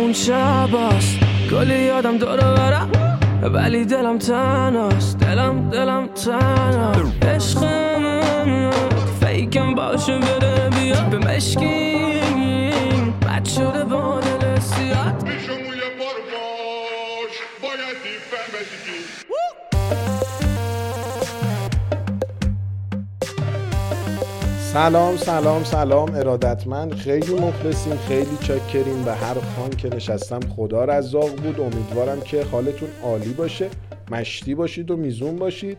اون شباست کلی یادم داره برم ولی دلم تناست دلم دلم تناست عشقم فیکم باشه بره بیا به مشکیم بد شده با سلام سلام سلام ارادتمند خیلی مخلصیم خیلی چاکریم به هر خان که نشستم خدا رزاق بود. امیدوارم که حالتون عالی باشه مشتی باشید و میزون باشید.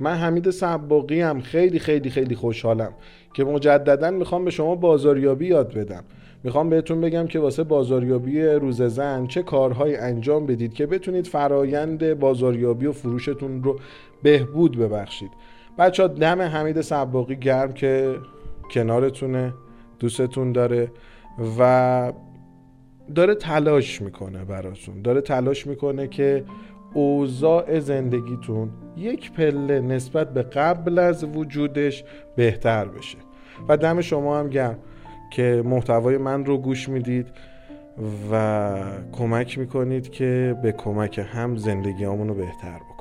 من حمید سباقی هم خیلی خیلی خیلی خوشحالم که مجددا می‌خوام به شما بازاریابی یاد بدم. می‌خوام بهتون بگم که واسه بازاریابی روز زن چه کارهایی انجام بدید که بتونید فرایند بازاریابی و فروشتون رو بهبود ببخشید. بچه ها دم حمید سباقی گرم که کنارتونه دوستتون داره و داره تلاش می‌کنه براتون. داره تلاش می‌کنه که اوضاع زندگیتون یک پله نسبت به قبل از وجودش بهتر بشه. و دم شما هم گرم که محتوای من رو گوش می‌دید و کمک می‌کنید که به کمک هم زندگی رو بهتر بکنید.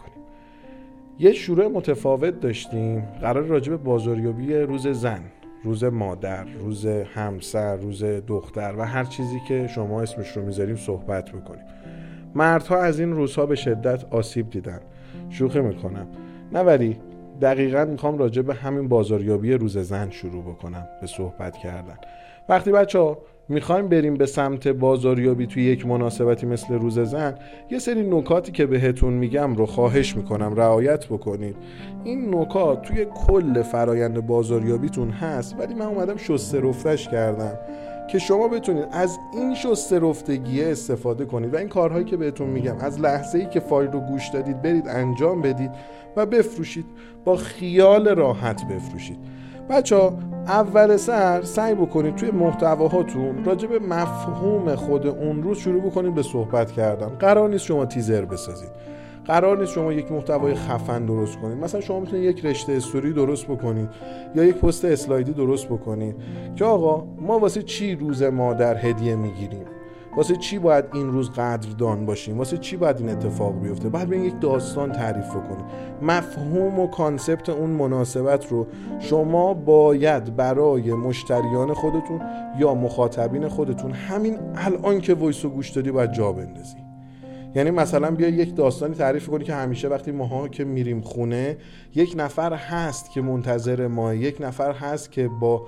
یه شروع متفاوت داشتیم. قرار راجع به بازاریابی روز زن روز مادر روز همسر روز دختر و هر چیزی که شما اسمش رو می‌ذاریم صحبت بکنیم مردها از این روزها به شدت آسیب دیدن. شوخی می‌کنم. نه ولی دقیقا می‌خوام راجع به همین بازاریابی روز زن شروع بکنم به صحبت کردن. وقتی بچه ها می‌خوایم بریم به سمت بازاریابی توی یک مناسبتی مثل روز زن یه سری نکاتی که بهتون میگم رو خواهش می‌کنم رعایت بکنید. این نکات توی کل فرایند بازاریابیتون هست ولی من اومدم شسته رفتش کردم. که شما بتونید از این شسته رفتگیه استفاده کنید و این کارهایی که بهتون میگم از لحظه ای که فایل رو گوش دادید برید انجام بدید و بفروشید. با خیال راحت بفروشید. بچه ها اول سر سعی بکنید توی محتواهاتون راجع به مفهوم خود اون روز شروع بکنید به صحبت کردن. قرار نیست شما تیزر بسازید. قرار نیست شما یک محتوای خفن درست کنید. مثلا شما می‌تونید یک رشته استوری درست بکنید یا یک پست slide ی درست بکنید که آقا ما واسه چی روز مادر هدیه می‌گیریم؟ واسه چی باید این روز قدردان باشیم؟ واسه چی باید این اتفاق بیفته؟ بعد به یک داستان تعریف کنیم مفهوم و concept اون مناسبت رو شما باید برای مشتریان خودتون یا مخاطبین خودتون همین الان که voice و گوش دادی باید جا بندازی. یعنی مثلا بیا یک داستانی تعریف کنی که همیشه وقتی ماها که میریم خونه یک نفر هست که منتظر ما یک نفر هست که با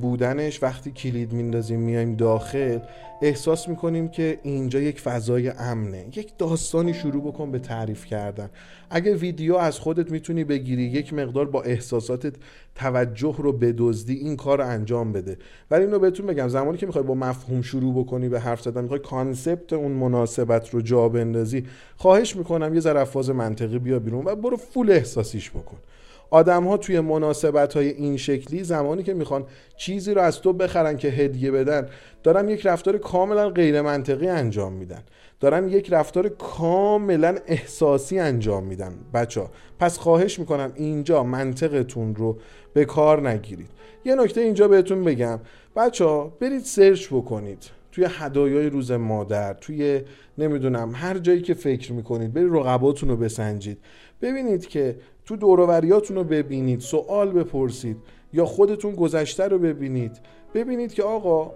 بودنش وقتی کلید میندازیم میایم داخل احساس می‌کنیم که اینجا یک فضای امنه یک داستانی شروع بکن به تعریف کردن. اگه ویدیو از خودت می‌تونی بگیری یک مقدار با احساساتت توجه رو بدزدی این کار رو انجام بده. ولی اینو بهتون بگم زمانی که می‌خوای با مفهوم شروع بکنی به حرف زدن می‌خوای کانسپت اون مناسبت رو جا بندازی خواهش می‌کنم یه ذره منطقی بیا بیرون و برو فول احساسیش بکن. آدم ها توی مناسبت های این شکلی زمانی که می‌خوان چیزی رو از تو بخرن که هدیه بدن دارن یک رفتار کاملا غیر منطقی انجام میدن. دارن یک رفتار کاملا احساسی انجام میدن. بچه. پس خواهش می‌کنم اینجا منطقتون رو به کار نگیرید. یه نکته اینجا بهتون بگم. بچه برید سرچ بکنید. توی هدایای روز مادر توی نمی‌دونم هر جایی که فکر می‌کنید برید رقباتون رو بسنجید. ببینید که تو دوروریاتون رو ببینید سوال بپرسید یا خودتون گذشته رو ببینید. ببینید که آقا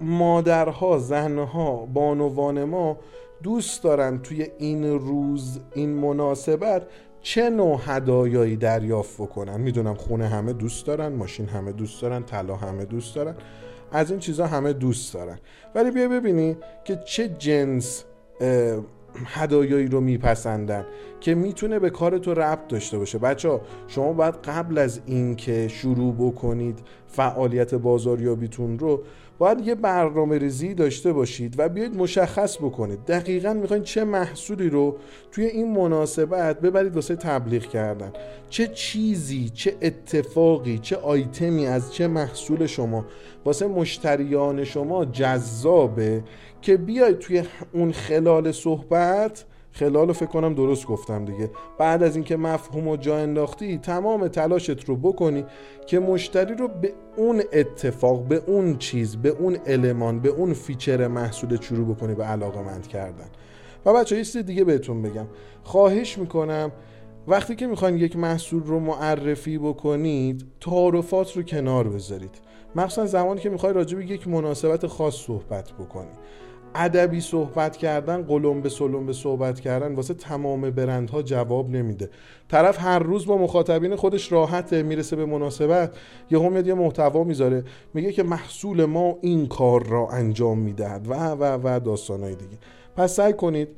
مادرها زنها بانوان ما دوست دارن توی این روز این مناسبت چه نوع هدایایی دریافت بکنن. می‌دونم خونه همه دوست دارن ماشین همه دوست دارن طلا همه دوست دارن از این چیزها همه دوست دارن. ولی بیا ببینی که چه جنس هدایایی رو میپسندن که می‌تونه به کار تو ربط داشته باشه. بچه ها شما باید قبل از اینکه شروع بکنید فعالیت بازاریابیتون رو باید یه برنامه ریزی داشته باشید و بیاید مشخص بکنید. دقیقا می‌خواین چه محصولی رو توی این مناسبت ببرید واسه تبلیغ کردن. چه چیزی چه اتفاقی چه آیتمی از چه محصول شما واسه مشتریان شما جذابه که بیاید توی اون خلال صحبت خلال فکر کنم درست گفتم دیگه. بعد از اینکه مفهوم و جا انداختی تمام تلاشت رو بکنی که مشتری رو به اون اتفاق به اون چیز به اون المان به اون فیچر محصول شروع بکنی به علاقه مند کردن. و بچه یه دیگه بهتون بگم. خواهش می‌کنم وقتی که می‌خواین یک محصول رو معرفی بکنید تعارفات رو کنار بذارید. مخصوصا زمانی که می‌خوای راجع به یک مناسبت خاص صحبت بکنی. ادبی صحبت کردن قلم به سلم به صحبت کردن واسه تمام برندها جواب نمیده. طرف هر روز با مخاطبین خودش راحته می‌رسه به مناسبت یه میاد یه محتوا می‌ذاره میگه که محصول ما این کار را انجام می‌دهد و و و داستانهای دیگه. پس سعی کنید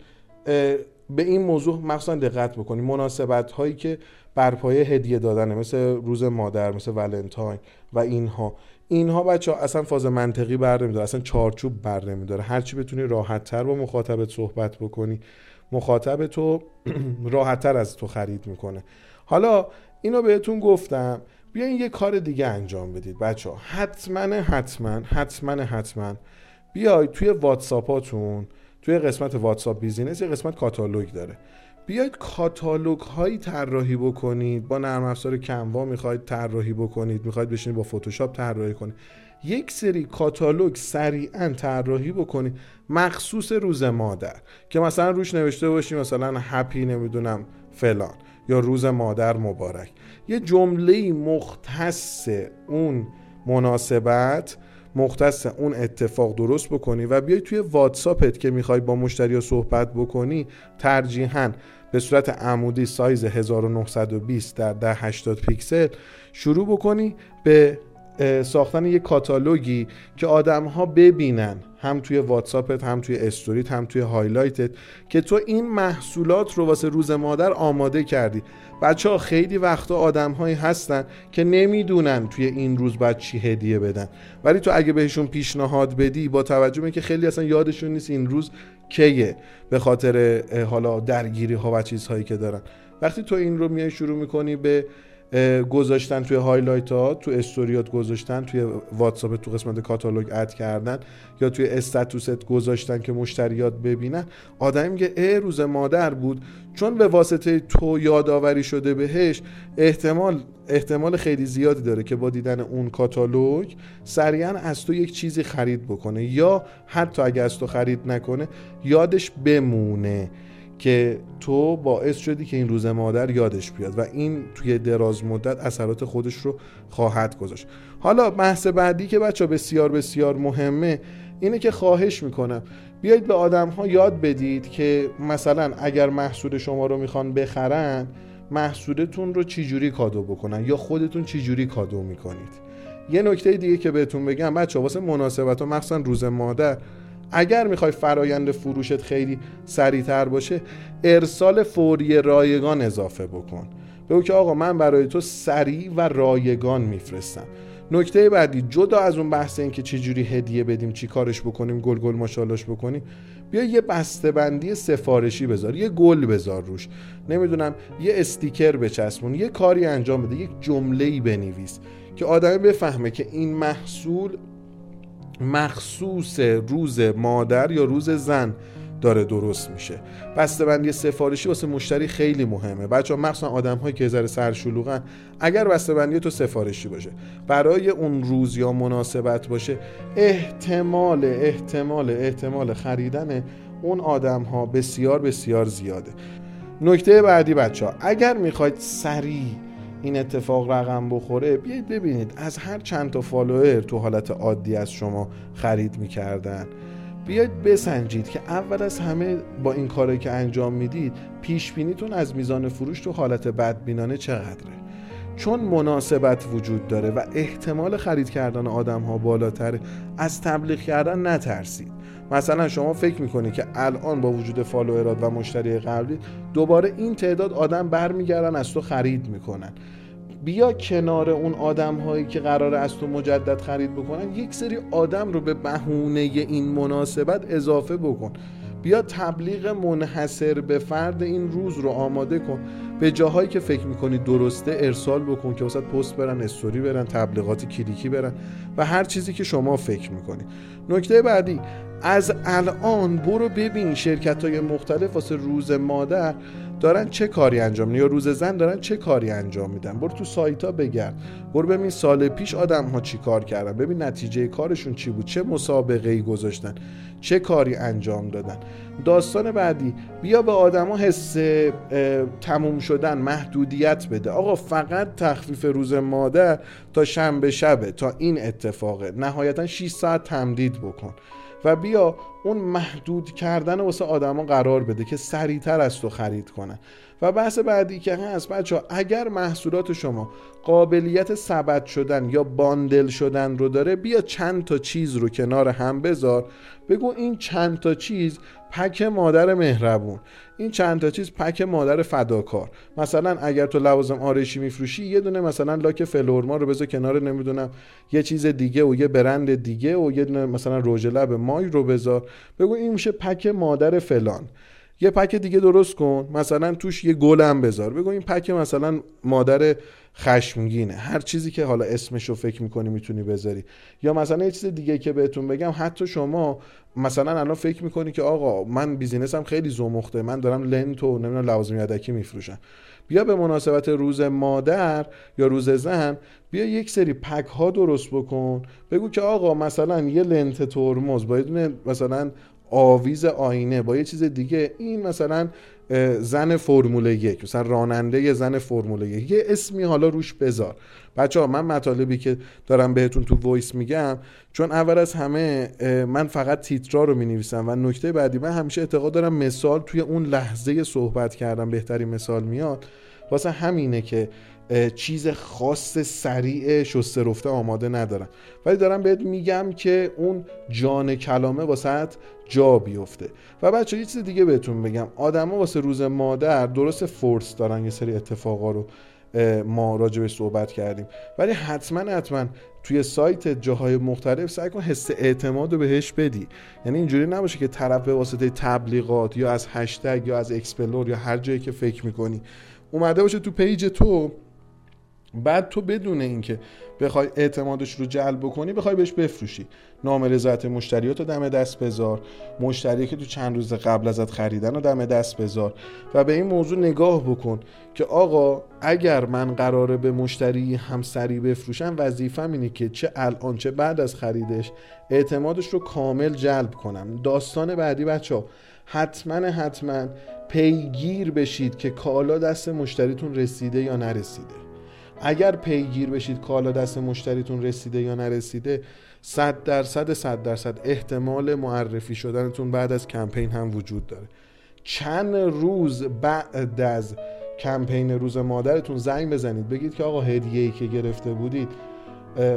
به این موضوع مخصوصا دقت بکنید. مناسبت هایی که بر پایه هدیه دادنه مثل روز مادر مثل ولنتاین و اینها. اینها بچه ها اصلا فاز منطقی بر نمیداره اصلا چارچوب بر نمیداره. هرچی بتونی راحت تر با مخاطبت صحبت بکنی مخاطب تو راحت تر از تو خرید می‌کنه. حالا اینو بهتون گفتم بیاین یه کار دیگه انجام بدید بچه ها حتما حتما حتما حتما بیاید توی واتساپاتون توی قسمت واتساپ Business یه قسمت کاتالوگ داره. بیاید کاتالوگ هایی طراحی بکنید. با نرم افزار کنوا می‌خواید طراحی بکنید. می‌خواید بشینید با فتوشاپ طراحی کنید. یک سری کاتالوگ سریعا طراحی بکنید. مخصوص روز مادر. که مثلا روش نوشته باشیم مثلا هپی نمی‌دونم فلان. یا روز مادر مبارک. یه جمله مختص اون مناسبت مختص اون اتفاق درست بکنی و بیای توی واتساپت که می‌خوای با مشتری صحبت بکنی ترجیحاً به صورت عمودی سایز 1920 در 1080 پیکسل شروع بکنی به ساختن یک کاتالوگی که آدم ها ببینن. هم توی واتساپت هم توی استوریت هم توی highlight ت که تو این محصولات رو واسه روز مادر آماده کردی. بچه ها خیلی وقتا آدم هایی هستن که نمی‌دونن توی این روز باید چی هدیه بدن. ولی تو اگه بهشون پیشنهاد بدی با توجه به که خیلی اصلا یادشون نیست این روز کیه به خاطر حالا درگیری ها و چیزهایی که دارن. وقتی تو این رو میای شروع می‌کنی به گذاشتن توی highlight ها تو استوریات گذاشتن توی واتساپ تو قسمت کاتالوگ add کردن یا توی status ت گذاشتن که مشتریات ببینن. آدم میگه ای روز مادر بود. چون به واسطه تو یادآوری شده بهش احتمال احتمال خیلی زیادی داره که با دیدن اون کاتالوگ سریعا از تو یک چیزی خرید بکنه یا حتی اگه از تو خرید نکنه یادش بمونه. که تو باعث شدی که این روز مادر یادش بیاد و این توی دراز مدت اثرات خودش رو خواهد گذاشت. حالا بحث بعدی که بچه بسیار بسیار مهمه اینه که خواهش می‌کنم. بیایید به آدم ها یاد بدید که مثلا اگر محصول شما رو می‌خوان بخرن محصولتون رو چجوری کادو بکنن یا خودتون چجوری کادو می‌کنید؟ یه نکته دیگه که بهتون بگم بچه واسه مناسبت و مخصوصا روز مادر اگر می‌خوای فرایند فروشت خیلی سریعتر باشه ارسال فوری رایگان اضافه بکن. بگو که آقا من برای تو سریع و رایگان میفرستم. نکته بعدی جدا از اون بحث این که چجوری هدیه بدیم چی کارش بکنیم گل گل ماشالاش بکنیم بیا یه بسته بندی سفارشی بذار یه گل بذار روش. نمی‌دونم یه استیکر بچسبون یه کاری انجام بده یک جمله ای بنویس که آدمی بفهمه که این محصول مخصوص روز مادر یا روز زن داره درست میشه. بسته بندی سفارشی واسه مشتری خیلی مهمه. بچه ها مخصوصا آدم هایی که ذره سرشلوغن اگر بسته بندی تو سفارشی باشه. برای اون روز یا مناسبت باشه احتمال احتمال احتمال خریدن اون آدم ها بسیار بسیار زیاده. نکته بعدی بچه ها اگر می‌خواید سریع این اتفاق رقم بخوره بیایید ببینید از هر چند تا فالوور تو حالت عادی از شما خرید می‌کردن. بیاید بسنجید که اول از همه با این کاری که انجام می‌دید پیش بینیتون از میزان فروش تو حالت بدبینانه چقدره؟ چون مناسبت وجود داره و احتمال خرید کردن آدم ها بالاتره از تبلیغ کردن نترسید. مثلا شما فکر می‌کنید که الان با وجود فالوورات و مشتری قبلی دوباره این تعداد آدم برمیگردن از تو خرید می‌کنن. بیا کنار اون آدم هایی که قرار از تو مجدد خرید بکنن یک سری آدم رو به بهونه این مناسبت اضافه بکن. بیا تبلیغ منحصر به فرد این روز رو آماده کن. به جاهایی که فکر می‌کنی درسته ارسال بکن که وسط پست برن استوری برن تبلیغات کلیکی برن و هر چیزی که شما فکر می‌کنی. نکته بعدی از الان برو ببین شرکت های مختلف واسه روز مادر دارن چه کاری انجام میدن؟ یا روز زن دارن چه کاری انجام میدن؟ برو تو سایت ها بگرد. برو ببین سال پیش آدم ها چی کار کردن. ببین نتیجه کارشون چی بود. چه مسابقه ای گذاشتن. چه کاری انجام دادن. داستان بعدی. بیا به آدما حس تموم شدن محدودیت بده. آقا فقط تخفیف روز مادر تا شنبه شبه تا این اتفاقه. نهایتا 6 ساعت تمدید بکن. و بیا اون محدود کردن واسه آدما قرار بده که سریعتر از تو خرید کنن. و بحث بعدی که هست بچه ها اگر محصولات شما قابلیت ثبت شدن یا باندل شدن رو داره بیا چند تا چیز رو کنار هم بذار. بگو این چند تا چیز پک مادر مهربون. این چند تا چیز پک مادر فداکار. مثلا اگر تو لوازم آرایشی میفروشی یه دونه مثلا لاک فلورما رو بذار کنار نمی‌دونم یه چیز دیگه و یه برند دیگه و یه دونه مثلا رژ لب مای رو بذار. بگو این میشه پک مادر فلان. یه پک دیگه درست کن. مثلا توش یه گلم بذار. بگو این پک مثلا مادر خشمگینه. هر چیزی که حالا اسمش رو فکر می‌کنی می‌تونی بذاری. یا مثلا یه چیز دیگه که بهتون بگم حتی شما مثلا الان فکر می‌کنی که آقا من بیزینسم خیلی زمخته. من دارم لنت و نمی‌دونم لوازم یدکی میفروشم. بیا به مناسبت روز مادر یا روز زن بیا یک سری pack ها درست بکن. بگو که آقا مثلا یه لنت ترمز با مثلا آویز آینه با یه چیز دیگه. این مثلا زن فرمول یک مثلا راننده زن فرمول یک. یه اسمی حالا روش بذار. بچه ها من مطالبی که دارم بهتون تو voice میگم چون اول از همه من فقط تیترا رو می نویسم و نکته بعدی من همیشه اعتقاد دارم مثال توی اون لحظه صحبت کردم بهترین مثال میاد. واسه همینه که چیز خاص سریع شسته رفته آماده ندارم. ولی دارم بهت میگم که اون جان کلامه واسه جا بیفته. و بچه‌ها یه چیز دیگه بهتون بگم. آدما واسه روز مادر درسته force دارن یه سری اتفاقا رو ما راجع بهش صحبت کردیم. ولی حتما حتما توی سایت جاهای مختلف سعی کن حس اعتماد رو بهش بدی. یعنی اینجوری نباشه که طرف به واسطه تبلیغات یا از هشتگ یا از explore یا هر جایی که فکر می‌کنی. اومده باشه تو پیج تو بعد تو بدون اینکه بخوای اعتمادش رو جلب بکنی بخوای بهش بفروشی. نام رضایت مشتریات رو دم دست بذار. مشتری که تو چند روز قبل ازت خریدن رو دم دست بذار. و به این موضوع نگاه بکن که آقا اگر من قراره به مشتری همسری بفروشم وظیفم اینه که چه الان چه بعد از خریدش اعتمادش رو کامل جلب کنم. داستان بعدی بچه ها حتما حتما پیگیر بشید که کالا دست مشتریتون رسیده یا نرسیده. اگر پیگیر بشید کالا دست مشتریتون رسیده یا نرسیده صد درصد صد درصد احتمال معرفی شدنتون بعد از کمپین هم وجود داره. چند روز بعد از کمپین روز مادرتون زنگ بزنید بگید که آقا هدیه ای که گرفته بودید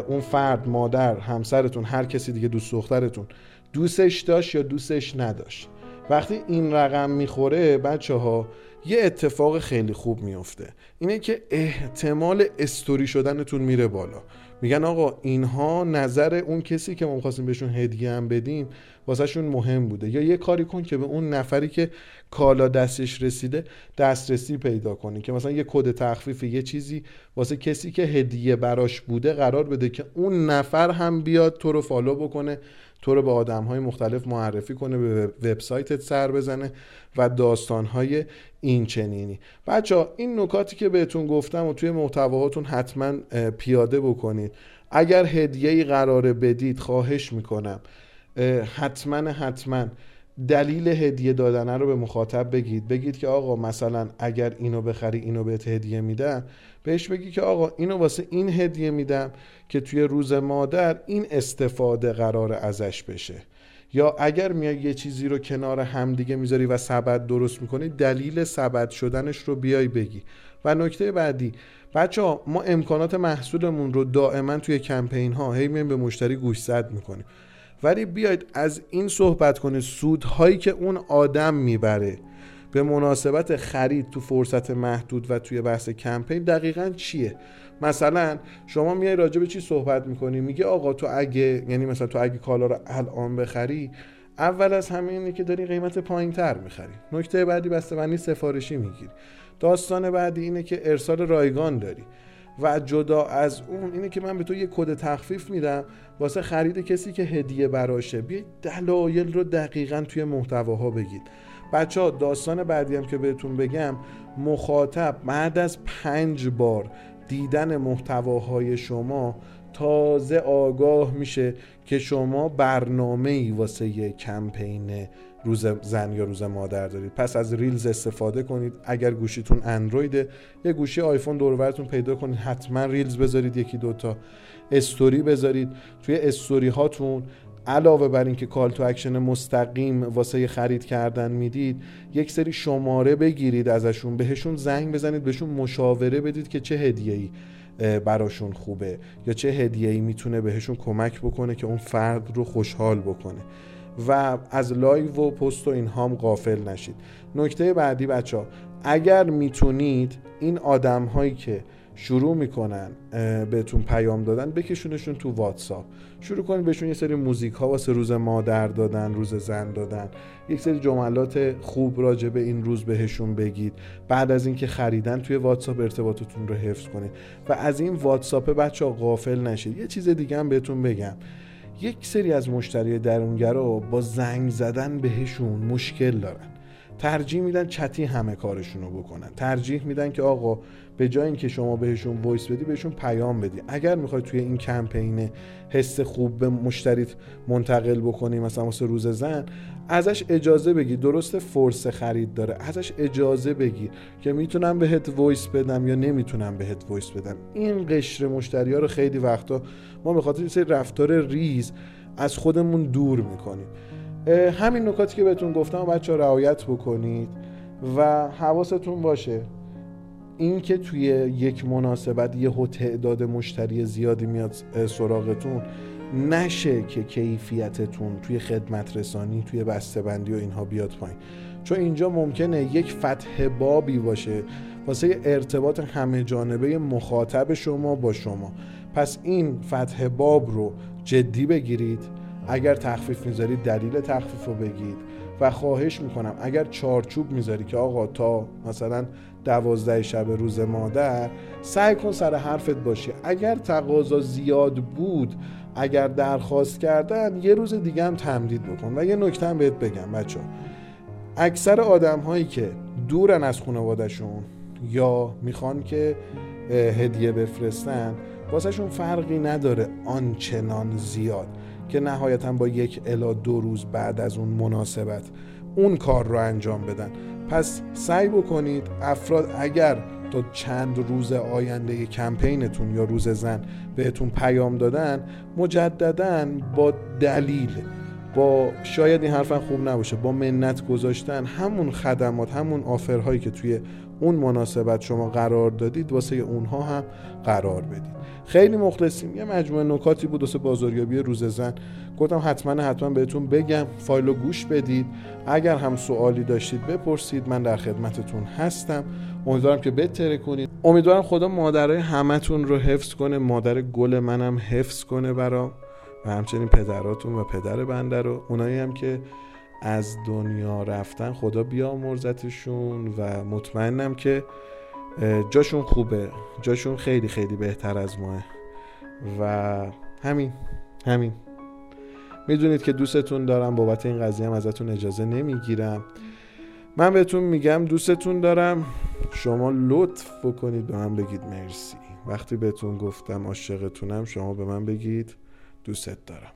اون فرد مادر همسرتون هر کسی دیگه دوست دخترتون دوستش داشت یا دوستش نداشت؟ وقتی این رقم می‌خوره بچه ها یه اتفاق خیلی خوب میفته اینه که احتمال استوری شدنتون میره بالا. میگن آقا اینها نظر اون کسی که ما می‌خواستیم بهشون هدیه هم بدیم واسهشون مهم بوده. یا یه کاری کن که به اون نفری که کالا دستش رسیده دسترسی پیدا کنی. که مثلا یه کد تخفیف یه چیزی واسه کسی که هدیه براش بوده قرار بده که اون نفر هم بیاد تو رو فالو بکنه. تو رو به آدم های مختلف معرفی کنه به وبسایتت سر بزنه و داستان های این چنینی. بچه ها این نکاتی که بهتون گفتم و توی محتواهاتون حتما پیاده بکنید. اگر هدیه ای قراره بدید خواهش می‌کنم. حتما حتما دلیل هدیه دادن رو به مخاطب بگید. بگید که آقا مثلا اگر اینو بخری اینو بهت هدیه میدم بهش بگی که آقا اینو واسه این هدیه میدم که توی روز مادر این استفاده قرار ازش بشه. یا اگر میای یه چیزی رو کنار همدیگه می‌ذاری و سبد درست می‌کنی دلیل سبد شدنش رو بیای بگی. و نکته بعدی بچه ها ما امکانات محصولمون رو دائما توی کمپین ها هی به مشتری گوش زد می‌کنیم. ولی بیاید از این صحبت کنید سودهایی که اون آدم می‌بره. به مناسبت خرید تو فرصت محدود و توی بحث کمپین دقیقا چیه؟ مثلا شما میای راجع به چی صحبت می‌کنی؟ میگه آقا تو اگه یعنی مثلا تو اگه کالا رو الان بخری اول از همه اینه که داری قیمت پایین تر می‌خری. نکته بعدی بسته بندی سفارشی می‌گیری. داستان بعدی اینه که ارسال رایگان داری. و جدا از اون اینه که من به تو یه کد تخفیف میدم واسه خرید کسی که هدیه براشه. بیاید دلایل رو دقیقا توی محتواها بگید. بچه ها داستان بعدی هم که بهتون بگم مخاطب بعد از پنج بار دیدن محتواهای شما تازه آگاه میشه که شما برنامه ای واسه یه کمپین روز زن یا روز مادر دارید. پس از reels استفاده کنید. اگر گوشیتون اندرویده یه گوشی آیفون دور و برتون پیدا کنید. حتما reels بذارید یکی دوتا استوری بذارید. توی استوری هاتون علاوه بر اینکه call to action مستقیم واسه خرید کردن می‌دید یک سری شماره بگیرید ازشون. بهشون زنگ بزنید بهشون مشاوره بدید که چه هدیه ای براشون خوبه یا چه هدیه ای می‌تونه بهشون کمک بکنه که اون فرد رو خوشحال بکنه. و از live و پست و این هم غافل نشید. نکته بعدی بچه ها اگر می‌تونید این آدم هایی که شروع می‌کنن بهتون پیام دادن بکشونشون تو واتساپ. شروع کنید بهشون یه سری موزیک ها واسه روز مادر دادن روز زن دادن. یک سری جملات خوب راجع به این روز بهشون بگید. بعد از اینکه خریدن توی واتساپ ارتباطتون رو حفظ کنید. و از این واتساپ بچه ها غافل نشید. یه چیز دیگه هم بهتون بگم. یک سری از مشتری درونگرا با زنگ زدن بهشون مشکل دارن. ترجیح میدن چتی همه کارشون رو بکنن. ترجیح میدن که آقا به جای اینکه شما بهشون voice بدی بهشون پیام بدی. اگر می‌خوای توی این کمپین حس خوب به مشتریت منتقل بکنی مثلا واسه روز زن ازش اجازه بگیر. درسته force خرید داره. ازش اجازه بگیر که می‌تونم بهت voice بدم یا نمی‌تونم بهت voice بدم. این قشر مشتری رو خیلی وقتا ما به خاطر رفتار ریز از خودمون دور می‌کنیم. همین نکاتی که بهتون گفتم بچه‌ها رعایت بکنید و حواستون باشه. این که توی یک مناسبت یه تعداد مشتری زیادی میاد سراغتون نشه که کیفیتتون توی خدمت رسانی توی بسته‌بندی و اینها بیاد پایین. چون اینجا ممکنه یک فتح بابی باشه واسه ارتباط همه جانبه مخاطب شما با شما. پس این فتح باب رو جدی بگیرید. اگر تخفیف می‌ذارید دلیل تخفیف رو بگید. و خواهش می‌کنم اگر چارچوب می‌ذاری که آقا تا مثلا دوازده شب روز مادر سعی کن سر حرفت باشی. اگر تقاضا زیاد بود اگر درخواست کردن یه روز دیگه هم تمدید بکن. و یه نکته هم بهت بگم بچه اکثر آدم هایی که دورن از خانوادهشون یا می‌خوان که هدیه بفرستن واسهشون فرقی نداره. آنچنان زیاد. که نهایتا با یک الا دو روز بعد از اون مناسبت اون کار رو انجام بدن. پس سعی بکنید افراد اگر تا چند روز آینده کمپینتون یا روز زن بهتون پیام دادن مجددا با دلیل با شاید این حرفا خوب نباشه با منت گذاشتن همون خدمات همون آفرهایی که توی اون مناسبت شما قرار دادید واسه اونها هم قرار بدید. خیلی مخلصیم. یه مجموعه نکاتی بود واسه بازاریابی روز زن. گفتم حتما حتما بهتون بگم. فایل گوش بدید. اگر هم سوالی داشتید بپرسید. من در خدمتتون هستم. امیدوارم که بهتره کنید. امیدوارم خدا مادرای همتون رو حفظ کنه. مادر گل منم حفظ کنه برام. و همچنین پدراتون و پدر بنده رو. اونایی هم که از دنیا رفتن خدا بیامرزتشون و مطمئنم که جاشون خوبه. جاشون خیلی خیلی بهتر از ماه. و همین همین. می‌دونید که دوستتون دارم بابت این قضیه هم ازتون اجازه نمی‌گیرم. من بهتون میگم دوستتون دارم. شما لطف بکنید به من بگید مرسی. وقتی بهتون گفتم عاشقتونم شما به من بگید دوستت دارم.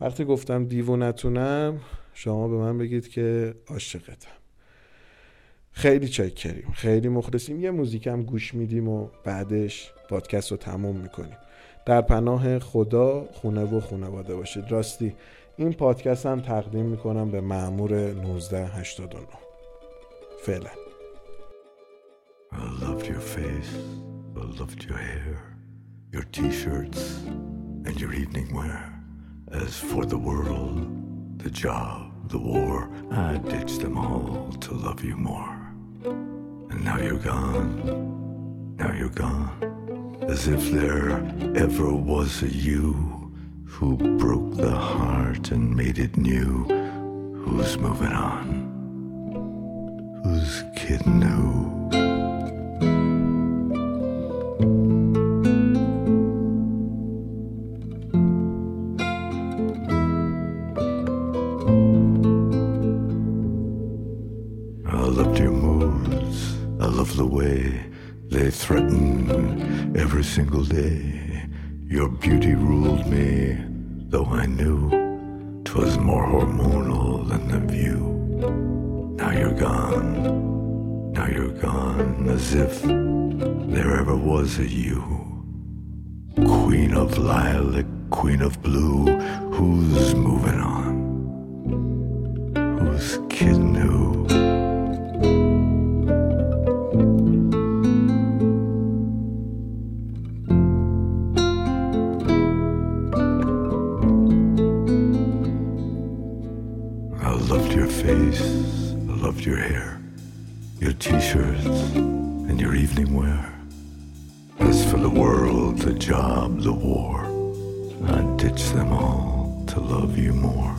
وقتی گفتم دیوونتونم شما به من بگید که عاشقتم. خیلی کریم خیلی مخلصیم. یه موزیکم گوش میدیم و بعدش پادکست رو تموم می‌کنیم. در پناه خدا خونه و خونواده باشید. راستی این پادکست هم تقدیم می‌کنم به معمور 1989 فعلا. I loved your face, I loved your hair, your t-shirts and your evening wear. As for the world, the job, the war, I ditched them all to love you more. And now you're gone, now you're gone. as if there ever was a you who broke the heart and made it new. Who's moving on? Who's kidding who? Though I knew 'twas more hormonal than the view. Now you're gone, now you're gone, as if there ever was a you. Queen of lilac, queen of blue, who's moving on? Who's kidding who? Your t-shirts, and your evening wear. As for the world, the job, the war, I ditched them all to love you more.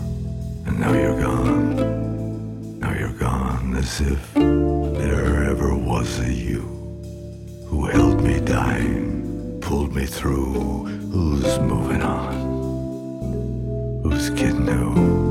And now you're gone, now you're gone, as if there ever was a you who held me dying, pulled me through. Who's moving on? Who's kidding who?